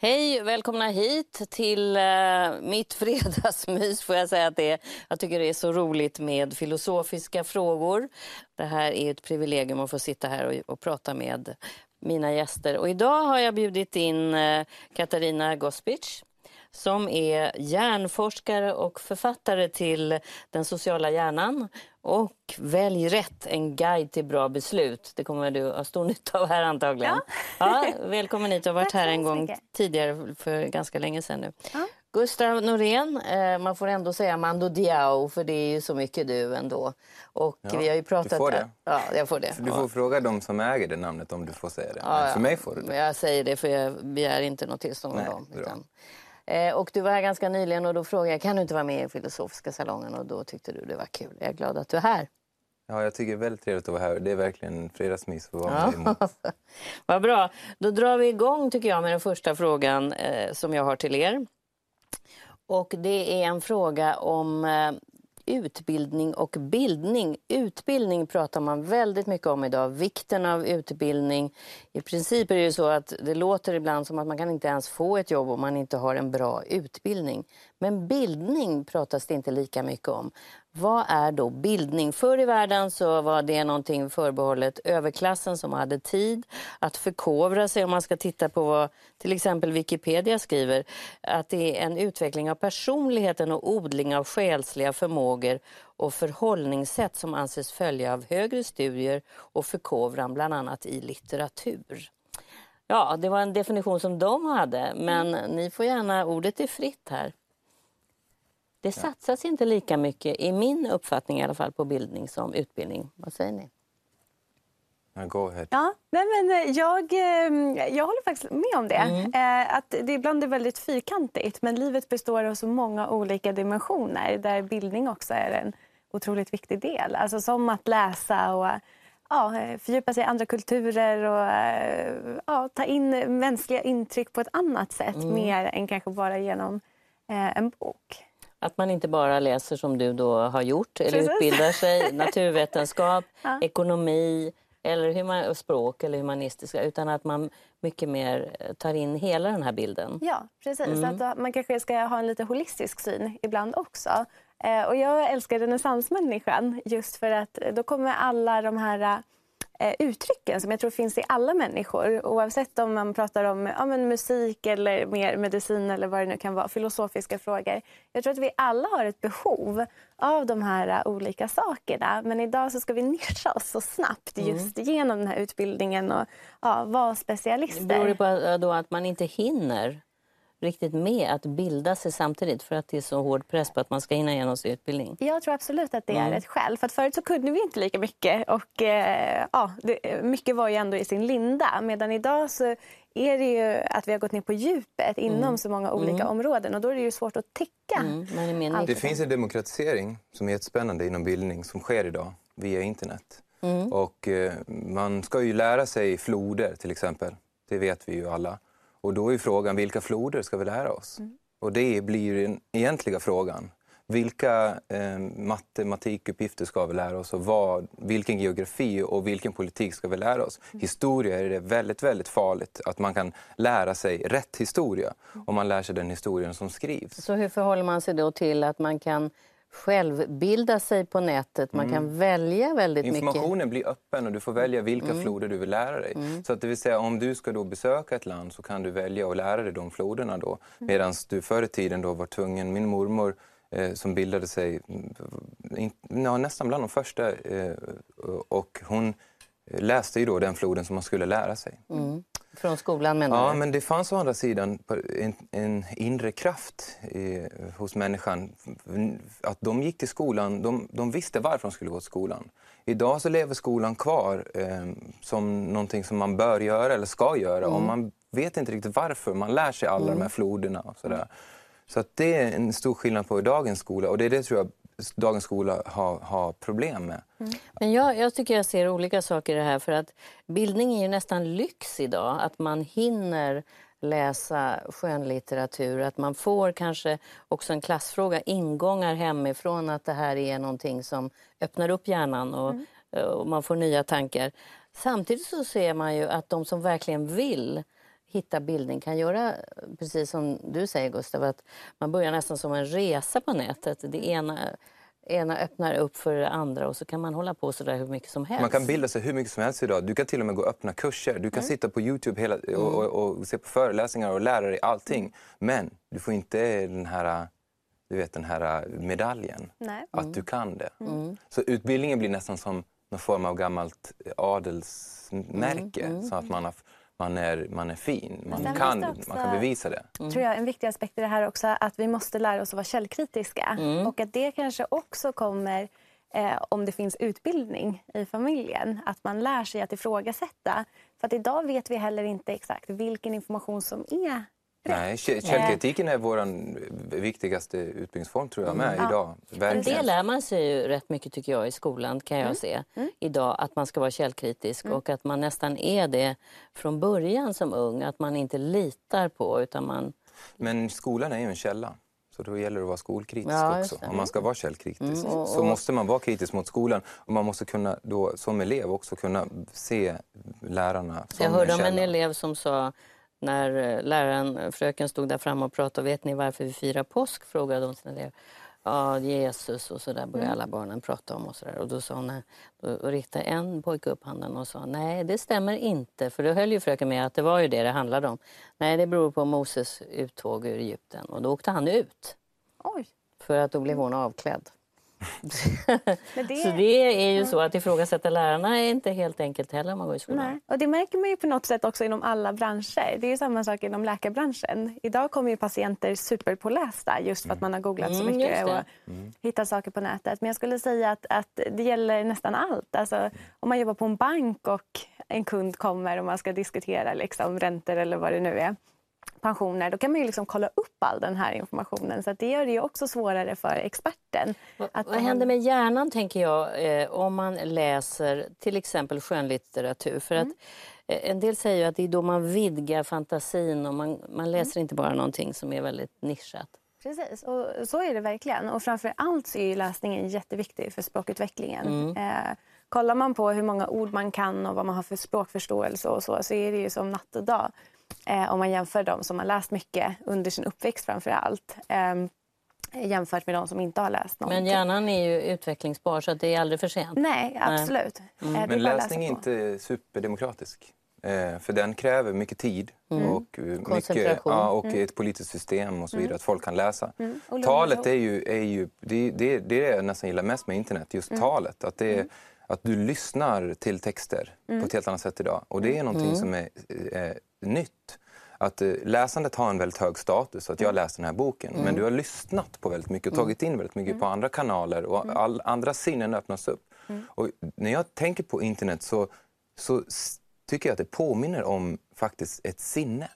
Hej, välkomna hit till eh, mitt fredagsmys får jag säga att det är. Jag tycker det är så roligt med filosofiska frågor. Det här är ett privilegium att få sitta här och, och prata med mina gäster. Och idag har jag bjudit in eh, Katarina Gospic som är hjärnforskare och författare till Den sociala hjärnan och Välj rätt, en guide till bra beslut. Det kommer du ha stor nytta av här antagligen. Ja. ja välkommen hit, du har varit här en gång mycket. tidigare för ganska länge sedan nu. Ja. Gustav Norén, eh, man får ändå säga Mando Diao för det är ju så mycket du ändå. Och ja, vi har ju pratat... Du får det. Ja, jag får det. Så du får fråga dem som äger det namnet om du får säga det. Ja, för mig får du det. Jag säger det för jag begär inte något tillstånd av dem. Eh, och du var här ganska nyligen och då frågade jag kan du inte vara med i Filosofiska salongen och då tyckte du det var kul. Jag är glad att du är här. Ja, jag tycker det är väldigt trevligt att vara här. Det är verkligen fredagsmys att vara med ja. Vad bra. Då drar vi igång tycker jag med den första frågan eh, som jag har till er. Och det är en fråga om eh, utbildning och bildning. Utbildning pratar man väldigt mycket om idag, vikten av utbildning. I princip är det ju så att det låter ibland som att man kan inte ens få ett jobb om man inte har en bra utbildning. Men bildning pratas det inte lika mycket om. Vad är då bildning? Förr i världen så var det någonting förbehållet överklassen som hade tid att förkovra sig. Om man ska titta på vad till exempel Wikipedia skriver, att det är en utveckling av personligheten och odling av själsliga förmågor och förhållningssätt som anses följa av högre studier och förkovran, bland annat i litteratur. Ja, det var en definition som de hade, men ni får gärna, ordet är fritt här. Det satsas inte lika mycket, i min uppfattning i alla fall, på bildning som utbildning. Vad säger ni? Go ahead. Ja, nej men eh, jag, eh, jag håller faktiskt med om det. Mm. Eh, att det ibland är väldigt fyrkantigt, men livet består av så många olika dimensioner där bildning också är en otroligt viktig del. Alltså som att läsa och ja, fördjupa sig i andra kulturer och ja, ta in mänskliga intryck på ett annat sätt mm. mer än kanske bara genom en bok. Att man inte bara läser som du då har gjort eller Precis. utbildar sig, naturvetenskap, ja. ekonomi eller human, språk eller humanistiska utan att man mycket mer tar in hela den här bilden. Ja, precis. Mm. Att man kanske ska ha en lite holistisk syn ibland också. Eh, och jag älskar renässansmänniskan just för att då kommer alla de här eh, uttrycken som jag tror finns i alla människor oavsett om man pratar om ja, men musik eller mer medicin eller vad det nu kan vara, filosofiska frågor. Jag tror att vi alla har ett behov av de här uh, olika sakerna men idag så ska vi nischa oss så snabbt mm. just genom den här utbildningen och ja, vara specialister. Beror det på då att man inte hinner riktigt med att bilda sig samtidigt för att det är så hård press på att man ska hinna igenom sin utbildning? Jag tror absolut att det är mm. ett skäl. För att förut så kunde vi inte lika mycket och eh, ja, det, mycket var ju ändå i sin linda. Medan idag så är det ju att vi har gått ner på djupet inom mm. så många olika mm. områden och då är det ju svårt att täcka. Mm. Det finns en demokratisering som är jättespännande inom bildning som sker idag via internet. Mm. Och eh, man ska ju lära sig floder till exempel. Det vet vi ju alla. Och då är frågan vilka floder ska vi lära oss? Mm. Och det blir den egentliga frågan. Vilka eh, matematikuppgifter ska vi lära oss och vad, vilken geografi och vilken politik ska vi lära oss? Mm. Historia är det väldigt, väldigt farligt att man kan lära sig rätt historia om man lär sig den historien som skrivs. Så hur förhåller man sig då till att man kan självbilda sig på nätet. Man mm. kan välja väldigt Informationen mycket. Informationen blir öppen och du får välja vilka mm. floder du vill lära dig. Mm. Så att det vill säga om du ska då besöka ett land så kan du välja att lära dig de floderna då. Mm. Medan du förr i tiden då var tvungen, min mormor eh, som bildade sig mm, in, ja, nästan bland de första eh, och hon läste ju då den floden som man skulle lära sig. Mm. Från skolan menar Ja, du? men det fanns å andra sidan en, en inre kraft i, hos människan. Att de gick till skolan, de, de visste varför de skulle gå till skolan. Idag så lever skolan kvar eh, som någonting som man bör göra eller ska göra. Mm. Och man vet inte riktigt varför. Man lär sig alla de här floderna och sådär. Så att det är en stor skillnad på dagens skola och det är det tror jag dagens skola har, har problem med. Men jag, jag tycker jag ser olika saker i det här för att bildning är ju nästan lyx idag. Att man hinner läsa skönlitteratur, att man får kanske också en klassfråga, ingångar hemifrån att det här är någonting som öppnar upp hjärnan och, och man får nya tankar. Samtidigt så ser man ju att de som verkligen vill hitta bildning kan göra precis som du säger Gustav, att man börjar nästan som en resa på nätet. Det ena, ena öppnar upp för det andra och så kan man hålla på så där hur mycket som helst. Man kan bilda sig hur mycket som helst idag. Du kan till och med gå och öppna kurser. Du kan sitta på Youtube hela, och, och, och se på föreläsningar och lära dig allting. Men du får inte den här, du vet, den här medaljen, Nej. att du kan det. Så utbildningen blir nästan som någon form av gammalt adelsmärke. Så att man, har, man, är, man är fin, man sen kan, det man kan också- bevisa det. tror jag, en viktig aspekt i det här också att vi måste lära oss att vara källkritiska. Och att det kanske också kommer eh, om det finns utbildning i familjen. Att man lär sig att ifrågasätta. För att idag vet vi heller inte exakt vilken information som är Nej, kä- källkritiken är vår viktigaste utbildningsform tror jag med idag. Men Verkligen. det lär man sig ju rätt mycket tycker jag i skolan kan jag se idag att man ska vara källkritisk och att man nästan är det från början som ung att man inte litar på utan man Men skolan är ju en källa. Så då gäller det att vara skolkritisk Ja, också. Mm. Om man ska vara källkritisk så måste man vara kritisk mot skolan. Och man måste kunna då, som elev också kunna se lärarna som Jag hörde en om en elev som sa när eh, läraren, fröken stod där framme och pratade, vet ni varför vi firar påsk? frågade hon sin elev. Ja, Jesus och så där började alla barnen prata om och så där. Och då sa hon, då riktade en pojke upp handen och sa, nej det stämmer inte. För då höll ju fröken med att det var ju det det handlade om. Nej, det beror på Moses uttåg ur Egypten. Och då åkte han ut. Oj. För att då blev hon avklädd. Men det- Så det är ju så att ifrågasätta lärarna är inte helt enkelt heller om man går i skolan. Nej. Och det märker man ju på något sätt också inom alla branscher. Det är ju samma sak inom läkarbranschen. Idag kommer ju patienter superpålästa just för att man har googlat så Mm, mycket det. och hittat saker på nätet. Men jag skulle säga att, att det gäller nästan allt. Alltså, om man jobbar på en bank och en kund kommer och man ska diskutera liksom, räntor eller vad det nu är pensioner, då kan man ju liksom kolla upp all den här informationen. Så det gör det ju också svårare för experten. Vad, att vad man- händer med hjärnan, tänker jag, eh, om man läser till exempel skönlitteratur? För att eh, en del säger att det är då man vidgar fantasin och man, man läser inte bara någonting som är väldigt nischat. Precis, och så är det verkligen. Och framför allt är läsningen jätteviktig för språkutvecklingen. Eh, kollar man på hur många ord man kan och vad man har för språkförståelse och så, så är det ju som natt och dag. Eh, om man jämför de som har läst mycket under sin uppväxt framför allt. Eh, jämfört med de som inte har läst någonting. Men hjärnan är ju utvecklingsbar så att det är aldrig för sent. Nej, absolut. Eh, det är bara Men läsning är på. inte superdemokratisk. Eh, för den kräver mycket tid och, eh, mycket, ja, och ett politiskt system och så vidare, att folk kan läsa. Och lugn Talet och är ju, är ju det, det, det är det jag nästan gillar mest med internet, just talet. Att, det, är- att du lyssnar till texter på ett helt annat sätt idag. Och det är någonting som är eh, nytt. Att eh, läsandet har en väldigt hög status, att jag läst den här boken. Men du har lyssnat på väldigt mycket och tagit in väldigt mycket på andra kanaler och all, andra sinnen öppnas upp. Och när jag tänker på internet så, så tycker jag att det påminner om faktiskt ett sinne.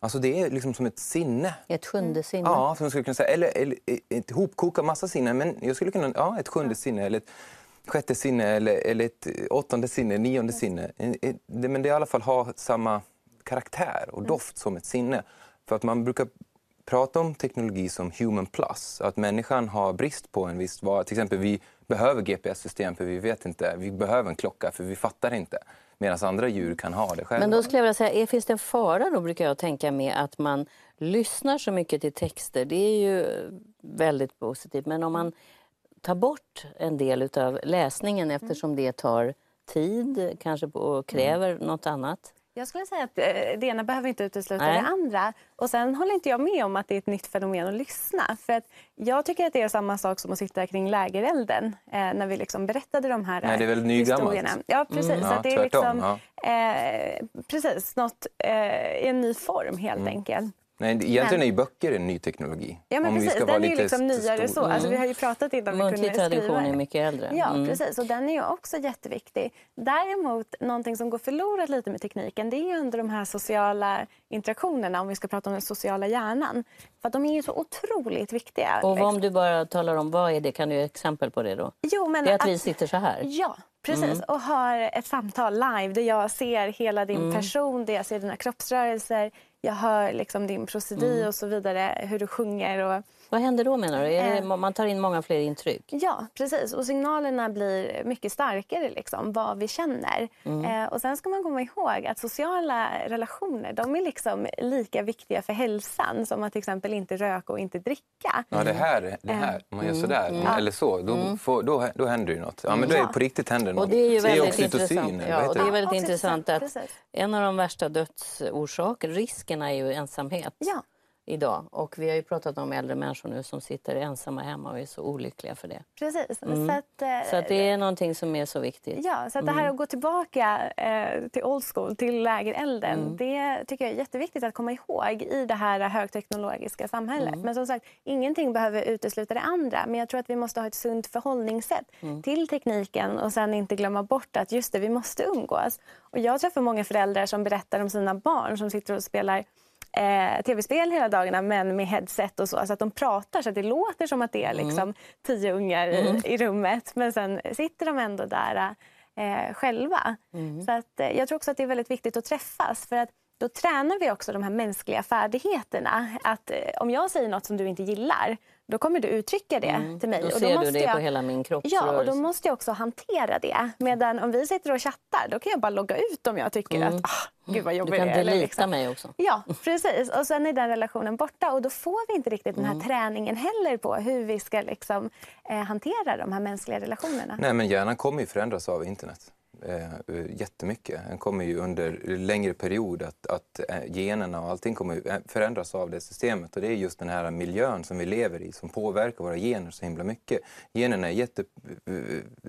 Alltså det är liksom som ett sinne. Ett sjunde sinne. Ja, som skulle kunna säga. Eller, eller ett hopkok av massa sinnen. Men jag skulle kunna, ja, ett sjunde sinne eller ett sjätte sinne eller, eller ett åttonde sinne, nionde sinne. Men det i alla fall har samma karaktär och doft som ett sinne. För att man brukar prata om teknologi som human plus. Att människan har brist på en viss vara. Till exempel vi behöver GPS-system för vi vet inte. Vi behöver en klocka för vi fattar inte. Medan andra djur kan ha det själva. Men då skulle jag vilja säga, finns det en fara då brukar jag tänka med att man lyssnar så mycket till texter. Det är ju väldigt positivt. Men om man tar bort en del av läsningen eftersom det tar tid kanske och kräver något annat. Jag skulle säga att eh, det ena behöver inte utesluta Nej. det andra. Och sen håller inte jag med om att det är ett nytt fenomen att lyssna. För att jag tycker att det är samma sak som att sitta kring lägerelden eh, när vi liksom berättade de här Nej, det är väl historierna. Ja, precis. Mm, ja, det är liksom, ja. eh, precis, något eh, i en ny form helt mm. enkelt. Nej, egentligen är ju böcker en ny teknologi. Ja, men precis. den är ju liksom nyare så. Alltså, vi har ju pratat innan vi kunde tradition är mycket äldre. Ja, mm. precis. Och den är ju också jätteviktig. Däremot, någonting som går förlorat lite med tekniken, det är ju under de här sociala interaktionerna, om vi ska prata om den sociala hjärnan. För att de är ju så otroligt viktiga. Och om du bara talar om vad är det, kan du ge exempel på det då? Jo, men det är att, att vi sitter så här? Ja, Precis, mm. och har ett samtal live där jag ser hela din mm. person, där jag ser dina kroppsrörelser, jag hör liksom din procedur mm. och så vidare, hur du sjunger. Och, Vad händer då menar du? Är det, eh. man tar in många fler intryck? Ja, precis. Och signalerna blir mycket starkare, liksom, vad vi känner. Mm. Eh, och sen ska man komma ihåg att sociala relationer de är liksom lika viktiga för hälsan som att till exempel inte röka och inte dricka. Ja, det här, det här eh. om man gör sådär, mm. eller så, då, mm. får, då, då händer det något. Ja, men då är det på riktigt händer något. Och det är ju väldigt intressant. Ja, och det är väldigt intressant att en av de värsta dödsorsakerna, riskerna är ju ensamhet. Ja idag. Och vi har ju pratat om äldre människor nu som sitter ensamma hemma och är så olyckliga för det. Precis. Mm. Så, att, eh, så att det är någonting som är så viktigt. Ja, så att det här mm. att gå tillbaka eh, till old school, till lägerelden, mm. det tycker jag är jätteviktigt att komma ihåg i det här högteknologiska samhället. Mm. Men som sagt, ingenting behöver utesluta det andra. Men jag tror att vi måste ha ett sunt förhållningssätt mm. till tekniken och sen inte glömma bort att just det, vi måste umgås. Och jag träffar många föräldrar som berättar om sina barn som sitter och spelar eh, tv-spel hela dagarna men med headset och så. Så att de pratar så att det låter som att det är liksom mm. tio ungar mm. i, i, rummet. Men sen sitter de ändå där eh, själva. Mm. Så att, eh, jag tror också att det är väldigt viktigt att träffas. För att då tränar vi också de här mänskliga färdigheterna. Att eh, om jag säger något som du inte gillar, då kommer du uttrycka det mm. till mig. Då och då ser du det jag, på hela min kroppsrörelse. Ja, och då måste jag också hantera det. Medan om vi sitter och chattar, då kan jag bara logga ut om jag tycker mm. att ah, gud vad jobbigt det är. Du kan delita liksom. mig också. Ja, precis. Och sen är den relationen borta och då får vi inte riktigt den här mm. träningen heller på hur vi ska liksom, eh, hantera de här mänskliga relationerna. Nej, men hjärnan kommer ju förändras av internet eh, jättemycket. Den kommer ju under längre period att, att eh, generna och allting kommer eh, förändras av det systemet. Och det är just den här miljön som vi lever i som påverkar våra gener så himla mycket. Generna jätte, eh,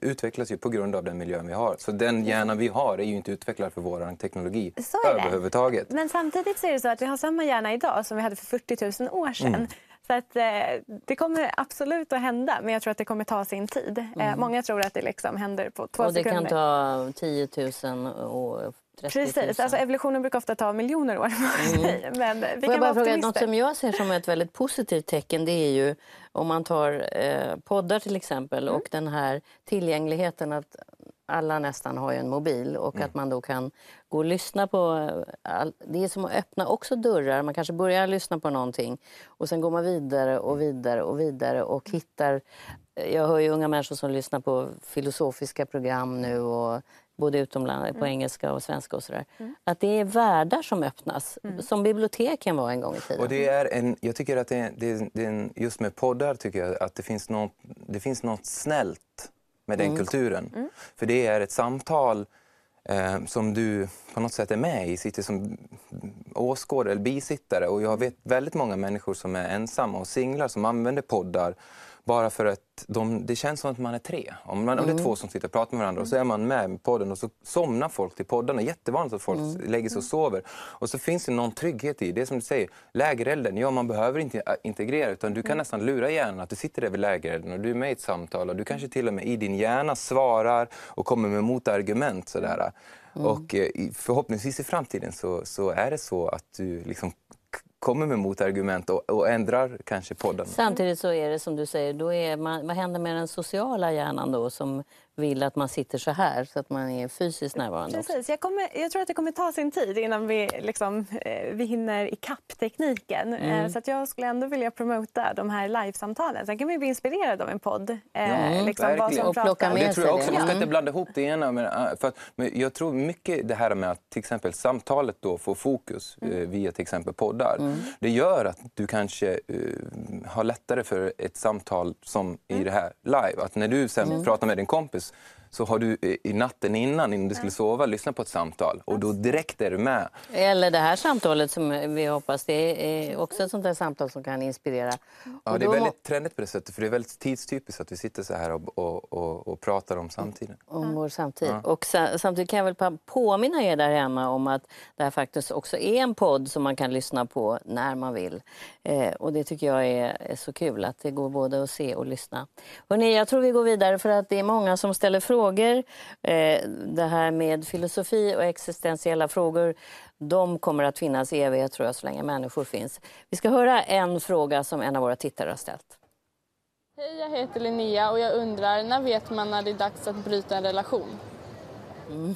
utvecklas ju på grund av den miljön vi har. Så den hjärnan vi har är ju inte utvecklad för vår teknologi överhuvudtaget. Men samtidigt så är det så att vi har samma hjärna idag som vi hade för 40 000 år sedan. Mm. Så att, eh, det kommer absolut att hända, men jag tror att det kommer ta sin tid. Eh, mm. många tror att det liksom händer på två och det sekunder. Det kan ta 10 000 och 30 000. Precis, alltså evolutionen brukar ofta ta miljoner år. Mm. men vi Får kan bara fråga, något som jag ser som ett väldigt positivt tecken det är ju om man tar eh, poddar till exempel mm. och den här tillgängligheten att alla nästan har ju en mobil och mm. att man då kan gå och lyssna på... Eh, all, det är som att öppna också dörrar. Man kanske börjar lyssna på någonting och sen går man vidare och vidare och vidare och hittar... Eh, jag hör ju unga människor som lyssnar på filosofiska program nu och både utomlands, mm. på engelska och svenska och sådär. Mm. Att det är världar som öppnas, mm. som biblioteken var en gång i tiden. Och det är en, jag tycker att det, det, det, just med poddar tycker jag att det finns något, det finns något snällt med den mm. kulturen. Mm. För det är ett samtal eh, som du på något sätt är med i, sitter som åskådare eller bisittare. Och jag vet väldigt många människor som är ensamma och singlar som använder poddar bara för att de, det känns som att man är tre. Om, man, mm. om det är mm. två som sitter och pratar med varandra och så är man med i podden och så somnar folk till poddarna. Jättevanligt att folk mm. lägger sig och sover. Och så finns det någon trygghet i det som du säger, lägerelden. Ja, man behöver inte integrera utan du kan mm. nästan lura hjärnan att du sitter där vid lägerelden och du är med i ett samtal och du kanske till och med i din hjärna svarar och kommer med motargument. Sådär. Mm. Och eh, förhoppningsvis i framtiden så, så är det så att du liksom kommer med motargument och, och ändrar kanske podden. Samtidigt så är det som du säger, då är man, vad händer med den sociala hjärnan då som vill att man sitter så här så att man är fysiskt närvarande. Precis. Jag, kommer, jag tror att det kommer ta sin tid innan vi, liksom, eh, vi hinner ikapp tekniken. Eh, mm. så att jag skulle ändå vilja promota de här livesamtalen. Sen kan vi bli inspirerade av en podd. Ja, liksom, vad som och plocka med det tror jag också. Man ska inte blanda ihop det ena med för att, men Jag tror mycket det här med att till exempel samtalet då får fokus mm. via till exempel poddar. Mm. Det gör att du kanske uh, har lättare för ett samtal som i mm. det här live. Att när du sen mm. pratar med din kompis is så har du i natten innan, innan du skulle sova, lyssnat på ett samtal och då direkt är du med. Eller det här samtalet som vi hoppas, det är också ett sånt där samtal som kan inspirera. Ja, det är väldigt trendigt på det sättet, för det är väldigt tidstypiskt att vi sitter så här och, och, och, och pratar om samtiden. Om vår samtid. Ja. Och samtidigt kan jag väl påminna er där hemma om att det här faktiskt också är en podd som man kan lyssna på när man vill. Eh, och det tycker jag är, är, så kul att det går både att se och lyssna. Hörrni, jag tror vi går vidare för att det är många som ställer frågor. Eh, det här med filosofi och existentiella frågor de kommer att finnas i evighet tror jag, så länge människor finns. Vi ska höra en fråga som en av våra tittare har ställt. Hej, jag heter Linnea och jag undrar när vet man när det är dags att bryta en relation? Mm.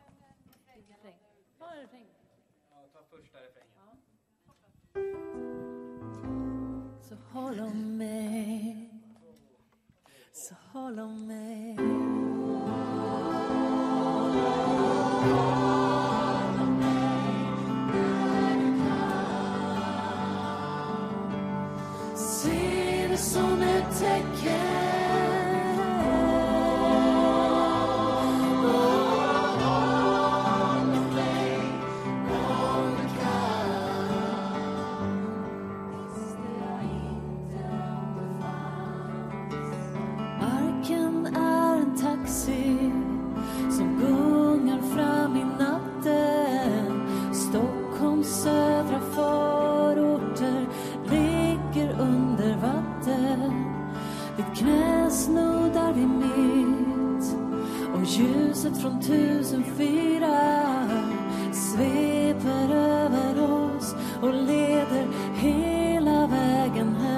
Ta en refräng. Ja, ta första refrängen. Ja. Så håll om mig. Så håll om mig. Sveper över oss och leder hela vägen hem.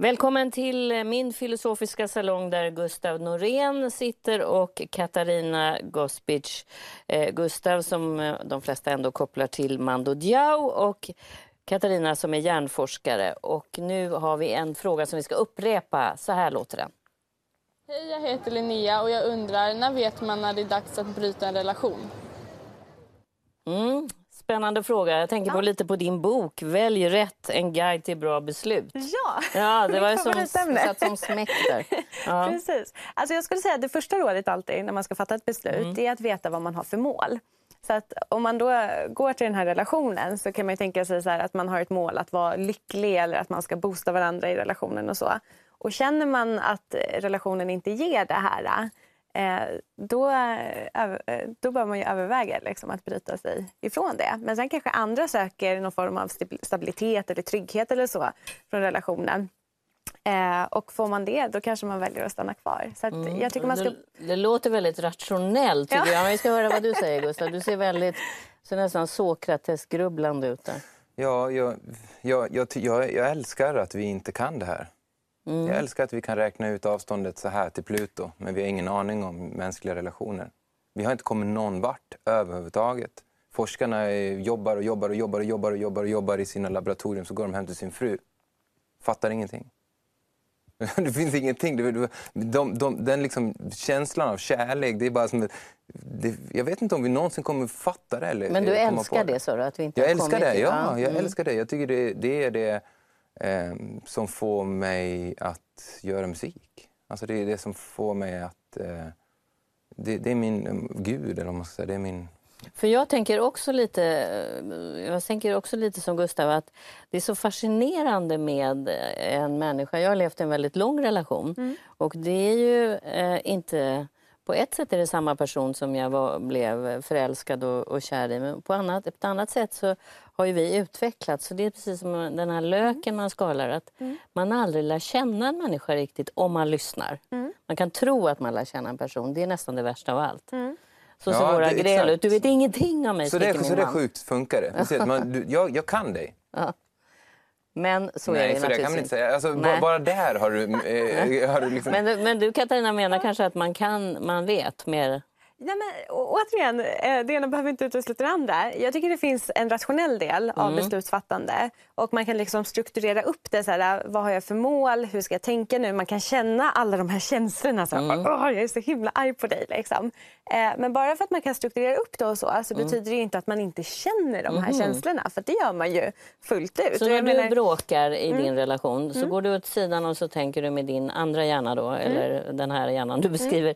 Välkommen till min filosofiska salong där Gustav Norén sitter och Katarina Gospic. Eh, Gustav som eh, de flesta ändå kopplar till Mando Diao och Katarina som är hjärnforskare. Och nu har vi en fråga som vi ska upprepa. Så här låter den. Hej, jag heter Linnea och jag undrar när vet man när det är dags att bryta en relation? Mm. Spännande fråga. Jag tänker på lite på din bok Välj rätt, en guide till bra beslut. Ja, Ja, det var ju som, satt som smäck där. Ja. Precis. Alltså jag skulle säga att det första rådet alltid när man ska fatta ett beslut Mm. är att veta vad man har för mål. Så att om man då går till den här relationen så kan man tänka sig så att man har ett mål att vara lycklig eller att man ska boosta varandra i relationen och så. Och känner man att relationen inte ger det här då, eh, över- eh, då bör man ju överväga liksom, att bryta sig ifrån det. Men sen kanske andra söker någon form av stabil- stabilitet eller trygghet eller så från relationen. Eh, och får man det, då kanske man väljer att stanna kvar. Så att jag tycker man ska... Mm. det, det låter väldigt rationellt tycker Ja. jag. Men vi ska höra vad du säger Gustav. Du ser väldigt ser nästan Sokrates-grubblande ut där. Ja, jag, jag, jag, jag älskar att vi inte kan det här. Mm. Jag älskar att vi kan räkna ut avståndet så här till Pluto, men vi har ingen aning om mänskliga relationer. Vi har inte kommit någon vart överhuvudtaget. Forskarna jobbar och jobbar och jobbar och jobbar och jobbar och jobbar i sina laboratorium, så går de hem till sin fru. Fattar ingenting. Det finns ingenting. Det- De, de, den liksom känslan av kärlek, det är bara som... ett- Det, jag vet inte om vi någonsin kommer fatta det. Eller, Men du älskar det, sa du? Att vi inte jag älskar det, ja. Jag mm. älskar det. Jag tycker det, det är det eh, som får mig att göra musik. Alltså det är det som får mig att... Eh, det, det är min eh, gud, eller vad man ska säga. Det är min... För jag tänker också lite, eh, jag tänker också lite som Gustav att det är så fascinerande med en människa. Jag har levt i en väldigt lång relation och det är ju eh, inte på ett sätt är det samma person som jag var, blev förälskad och, och kär i. Men på, annat, på ett annat sätt så har ju vi utvecklats. Så det är precis som den här löken man skalar. Att Man aldrig lär känna en människa riktigt om man lyssnar. Man kan tro att man lär känna en person. Det är nästan det värsta av allt. Så ser Ja, våra det- gräl ut. Du vet ingenting om mig, Så det, skriker så min det man. sjukt funkar det. Precis, man, du, jag, jag kan dig. Men så är Nej, det så det kan naturligtvis man inte säga. Alltså, Nej. bara, där har du... Eh, har du liksom... Men, du- men du Katarina menar kanske att man kan, man vet mer? Nej, men, återigen, eh, det ena behöver inte utesluta det andra. Jag tycker det finns en rationell del av beslutsfattande. Och Man kan liksom strukturera upp det. Så här, vad har jag för mål? Hur ska jag tänka nu? Man kan känna alla de här känslorna. Så här, Åh, jag är så himla arg på dig. Liksom. Eh, men bara för att man kan strukturera upp det och så, så betyder det inte att man inte känner de här känslorna. För det gör man ju fullt ut. Så när du menar- bråkar i Mm. din relation så går du åt sidan och så tänker du med din andra hjärna då, Mm. eller den här hjärnan du beskriver.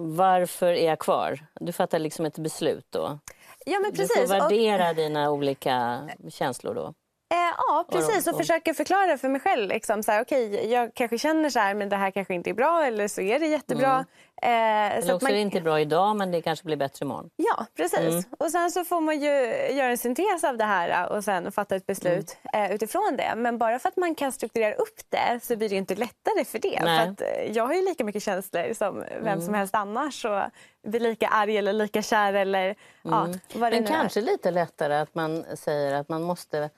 Varför är jag kvar? Du fattar liksom ett beslut då. Ja, men Du precis. får Och- värdera dina olika känslor då. Eh, ja, precis. Och- försöka förklara för mig själv. Liksom, så här, okej, jag kanske känner så här, men det här kanske inte är bra eller så är det jättebra. Mm. Eh, Eller också är det inte bra idag men det kanske blir bättre imorgon. Ja, precis. Mm. Och sen så får man ju göra en syntes av det här och sen fatta ett beslut Mm. eh, utifrån det. Men bara för att man kan strukturera upp det så blir det inte lättare för det. Nej. För att, eh, jag har ju lika mycket känslor som vem Mm. som helst annars. Och blir lika arg eller lika kär eller ja, Mm. vad det Men nu kanske lite lättare att man säger att man måste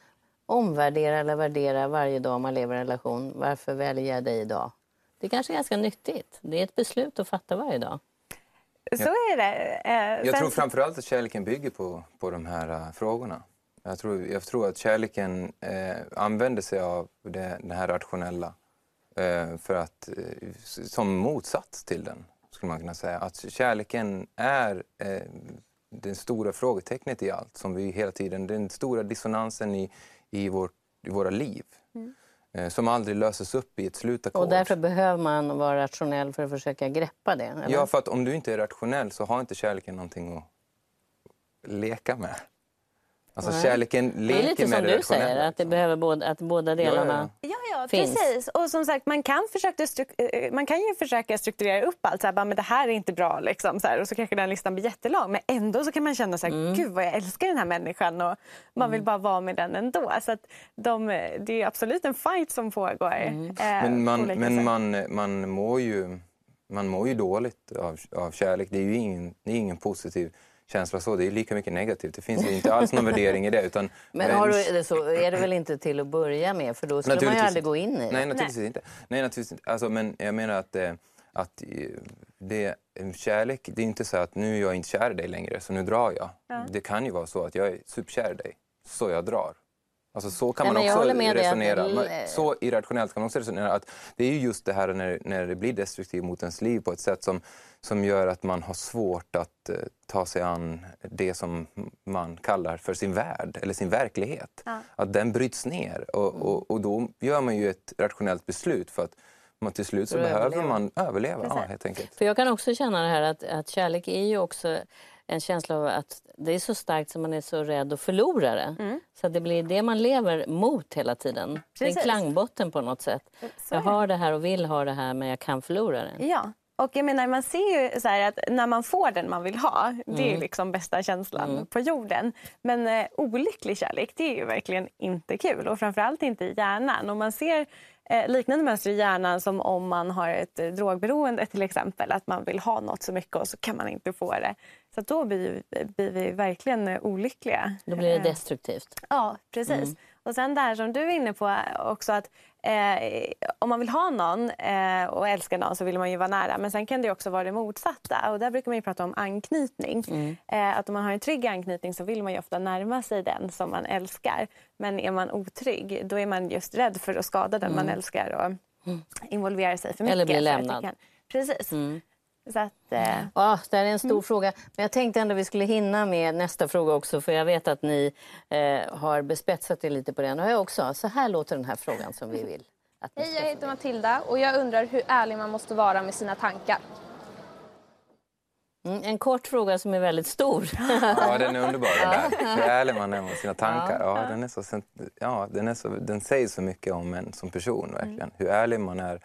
omvärdera eller värdera varje dag man lever i en relation. Varför väljer jag dig idag? Det kanske är ganska nyttigt. Det är ett beslut att fatta varje dag. Så är det. Eh, Jag sen- tror framförallt att kärleken bygger på, på de här uh, frågorna. Jag tror, jag tror att kärleken eh, använder sig av det, det här rationella eh, för att, eh, som motsats till den, skulle man kunna säga. Att kärleken är eh, det stora frågetecknet i allt, som vi hela tiden, den stora dissonansen i, i, vårt, i våra liv. Eh, som aldrig löses upp i ett slutackord. Och därför behöver man vara rationell för att försöka greppa det. Eller? Ja, för att om du inte är rationell så har inte kärleken någonting att leka med. Alltså kärleken det är leker lite med som det du säger, att, det behöver båda, att båda delarna... Ja, ja finns. precis. Och som sagt, man kan, försöka eh, man kan ju försöka strukturera upp allt. Så här, bara, men det här är inte bra. Liksom, så här, och så kanske den listan blir jättelång. Men ändå så kan man känna så här, Mm. gud vad jag älskar den här människan. Och man vill bara vara med den ändå. Så att de, det är absolut en fight som pågår. Mm. eh, Men, man, men man, man, mår ju, man mår ju dåligt av, av kärlek. Det är ju ingen, det är ingen positiv känsla så. Det är lika mycket negativt. Det finns ju inte alls någon värdering i det. Utan, Men har du, det så är det väl inte till att börja med, för då skulle man ju aldrig gå in i det. Nej, naturligtvis inte. Nej, naturligtvis inte. Alltså, men jag menar att, eh, att eh, det, kärlek, det är inte så att nu är jag inte kär i dig längre, så nu drar jag. Ja. Det kan ju vara så att jag är superkär i dig, så jag drar. Alltså så kan Nej, men man jag också resonera. det- Man- Så irrationellt kan man också resonera. Att det är ju just det här när, när det blir destruktivt mot ens liv på ett sätt som, som gör att man har svårt att eh, ta sig an det som man kallar för sin värld eller sin verklighet. Ja. Att den bryts ner och, och, och då gör man ju ett rationellt beslut för att man till slut så behöver överleva. man överleva. Ja, helt enkelt. För jag kan också känna det här att, att kärlek är ju också en känsla av att det är så starkt som man är så rädd att förlora det. Så det blir det man lever mot hela tiden. Det är Precis. en klangbotten på något sätt. Jag är har det här och vill ha det här men jag kan förlora det. Ja. Och jag menar, man ser ju så här att när man får den man vill ha, det är Mm. liksom bästa känslan Mm. på jorden. Men eh, olycklig kärlek, det är ju verkligen inte kul. Och framförallt inte i hjärnan. Och man ser liknande mönster i hjärnan som om man har ett eh, drogberoende till exempel. Att man vill ha något så mycket och så kan man inte få det. Så då blir, ju- blir vi verkligen eh, olyckliga. Då blir det Eh, destruktivt. Ja, precis. Mm. Och sen det här som du är inne på också att eh, om man vill ha någon eh, och älskar någon så vill man ju vara nära. Men sen kan det också vara det motsatta. Och där brukar man prata om anknytning. Mm. Eh, att om man har en trygg anknytning så vill man ofta närma sig den som man älskar. Men är man otrygg då är man just rädd för att skada den man Mm. älskar och involvera sig för mycket. Eller bli lämnad. Precis. Mm. Så att, eh, Ja, det här är en stor Mm. fråga. Men jag tänkte ändå vi skulle hinna med nästa fråga också. För jag vet att ni eh, har bespetsat er lite på den. Och jag också. Så här låter den här frågan som vi vill. Att ni Hej, jag heter Matilda och jag undrar hur ärlig man måste vara med sina tankar. Mm, en kort fråga som är väldigt stor. Ja, den är underbar. Den där. Hur ärlig man är med sina tankar. Ja, den, är så, ja, den, är så, den säger så mycket om en som person. verkligen. Hur ärlig man är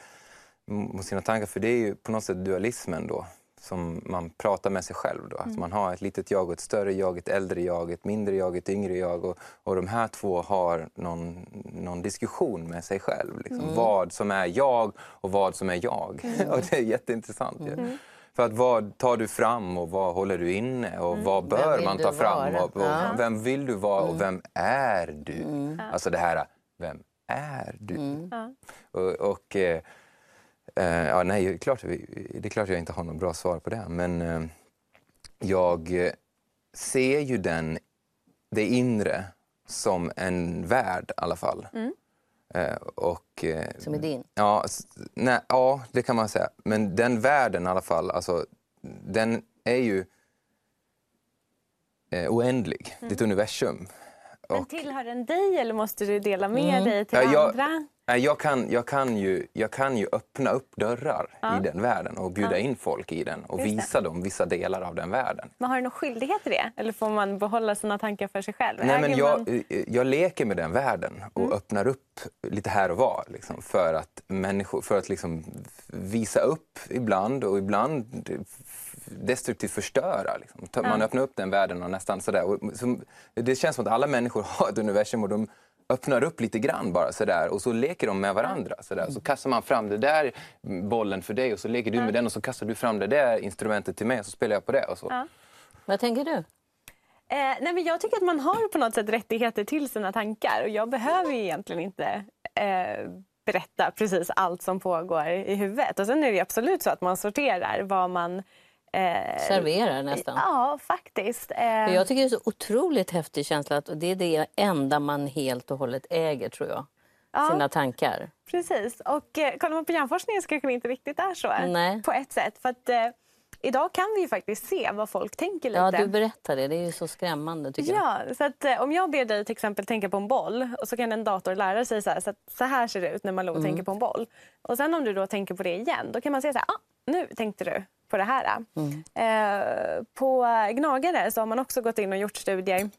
mot sina tankar. För det är ju på något sätt dualismen då. Som man pratar med sig själv. Då. Att Mm. man har ett litet jag och ett större jag, ett äldre jag, ett mindre jag, ett yngre jag. Och, och de här två har någon, någon diskussion med sig själv. Liksom. Mm. Vad som är jag och vad som är jag. Mm. och det är jätteintressant. ju. Mm. För att vad tar du fram och vad håller du inne och vad Vem bör man ta fram? Och, och, Ja. Vem vill du vara och vem är du? Mm. Alltså det här, vem är du? Ja. Och, och eh, ja, nej, det är, klart, det är klart jag inte har något bra svar på det. Men eh, jag ser ju den, det inre som en värld i alla fall. Mm. Eh, och, Som är din? Ja, nej, ja, det kan man säga. Men den världen i alla fall, alltså, den är ju oändlig. Det är ett universum. Men tillhör den dig eller måste du dela med Mm. dig till Ja, jag- andra? Jag, kan, jag, kan ju, jag kan ju öppna upp dörrar Ja. i den världen och bjuda Ja. in folk i den och visa dem vissa delar av den världen. Men har du någon skyldighet till det? Eller får man behålla sina tankar för sig själv? Nej, men jag, man- jag leker med den världen och Mm. öppnar upp lite här och var liksom, för att, människor, för att liksom visa upp ibland och ibland destruktivt förstöra. Liksom. Man Ja. öppnar upp den världen och nästan sådär. Och, som, det känns som att alla människor har ett universum och de öppnar upp lite grann bara sådär och så leker de med varandra. Sådär. Så kastar man fram det där bollen för dig och så leker du med den och så kastar du fram det där instrumentet till mig och så spelar jag på det. Och så. Ja. Vad tänker du? Eh, nej, men jag tycker att man har på något sätt rättigheter till sina tankar och jag behöver ju egentligen inte eh, berätta precis allt som pågår i huvudet. Och sen är det ju absolut så att man sorterar vad man... Eh, Serverar nästan. Ja, faktiskt. Eh, Jag tycker det är så otroligt häftig känsla att det är det enda man helt och hållet äger tror jag. Ja. Sina tankar. Precis. Och eh, kollar man på hjärnforskningen så kanske det inte riktigt är så. Nej. På ett sätt. För att eh, idag kan vi ju faktiskt se vad folk tänker lite. Ja, du berättar det. Det är ju så skrämmande tycker jag. Ja, så att, eh, om jag ber dig till exempel tänka på en boll och så kan en dator lära sig så här, så, att, så här ser det ut när man låg och Mm. tänker på en boll. Och sen om du då tänker på det igen, då kan man säga så här, ah, nu tänkte du på det här. Mm. Eh, på Gnagare så har man också gått in och gjort studier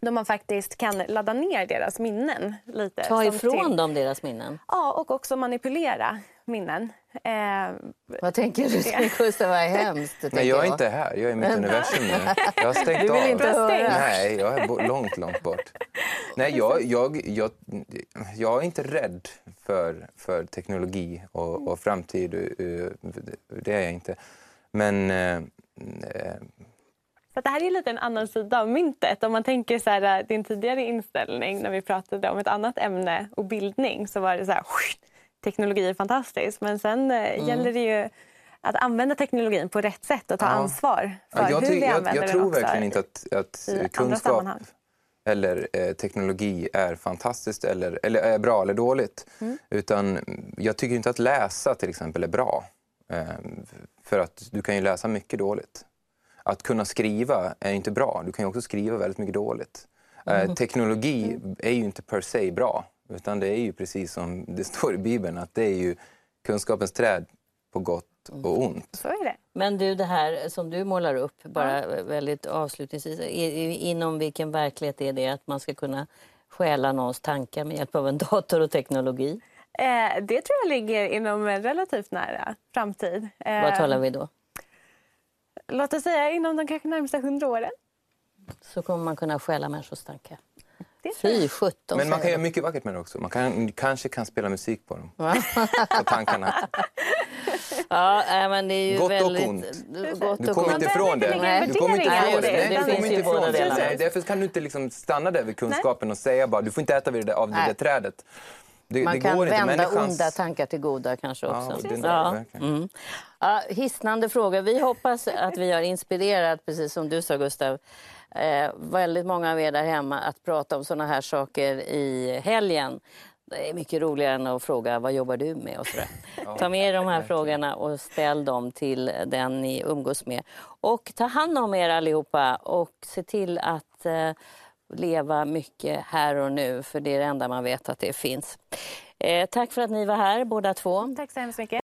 där man faktiskt kan ladda ner deras minnen lite. Ta ifrån till- dem deras minnen. Ja, och också manipulera minnen. Eh, Vad tänker du? Gustav, vad hemskt. Tänker jag är inte här. Jag är i mitt universum nu. Jag har stängt Du vill av. inte höra. Nej, jag är långt, långt bort. Nej, jag, jag, jag, jag är inte rädd för, för teknologi och, och framtid. eh, Det är jag inte. Men eh, eh, Så det här är lite en annan sida av myntet. Om man tänker så här, äh, din tidigare inställning när vi pratade om ett annat ämne och bildning så var det så här, teknologi är fantastiskt. Men sen mm. gäller det ju att använda teknologin på rätt sätt och ta Ja. ansvar för Ja, jag, hur vi jag, använder jag den tror också. verkligen inte att, att kunskap eller eh, teknologi är fantastiskt eller, eller är bra eller dåligt. Mm. Utan jag tycker inte att läsa till exempel är bra. Eh, för att du kan ju läsa mycket dåligt. Att kunna skriva är inte bra. Du kan ju också skriva väldigt mycket dåligt. Eh, Mm. teknologi är ju inte per se bra. Utan det är ju precis som det står i Bibeln att det är ju kunskapens träd på gott och ont. Så är det. Men du, det här som du målar upp, bara väldigt avslutningsvis, inom vilken verklighet är det att man ska kunna stjäla någons tankar med hjälp av en dator och teknologi? Eh, det tror jag ligger inom en relativt nära framtid. Eh, Vad talar vi då? Låt oss säga inom de kanske närmsta hundra åren. Så kommer man kunna stjäla människors tankar. Fy sjutton Men man kan göra mycket vackert med det också. Man kan, kanske kan spela musik på dem. På tankarna. Ja, nej, men det är ju Gott och väldigt... ont. Gott Du och kommer ont. inte ifrån det. Nej, Du kommer inte Nej, ifrån det. Nej, det du kommer finns inte ifrån det. Nej, Därför kan du inte liksom stanna där vid kunskapen och säga bara du får inte äta vid det där, av det Nej. där trädet. Det, Man det kan inte. vända Människans- onda tankar till goda kanske Ja, också. det är det, verkligen. Mm. Ja, hisnande fråga. Vi hoppas att vi har inspirerat, precis som du sa Gustav, eh, väldigt många av er där hemma att prata om såna här saker i helgen. Det är mycket roligare än att fråga vad jobbar du med och sådär. Ta med er de här frågorna och ställ dem till den ni umgås med. Och ta hand om er allihopa och se till att eh, leva mycket här och nu, för det är det enda man vet att det finns. Eh, tack för att ni var här båda två. Tack så hemskt mycket.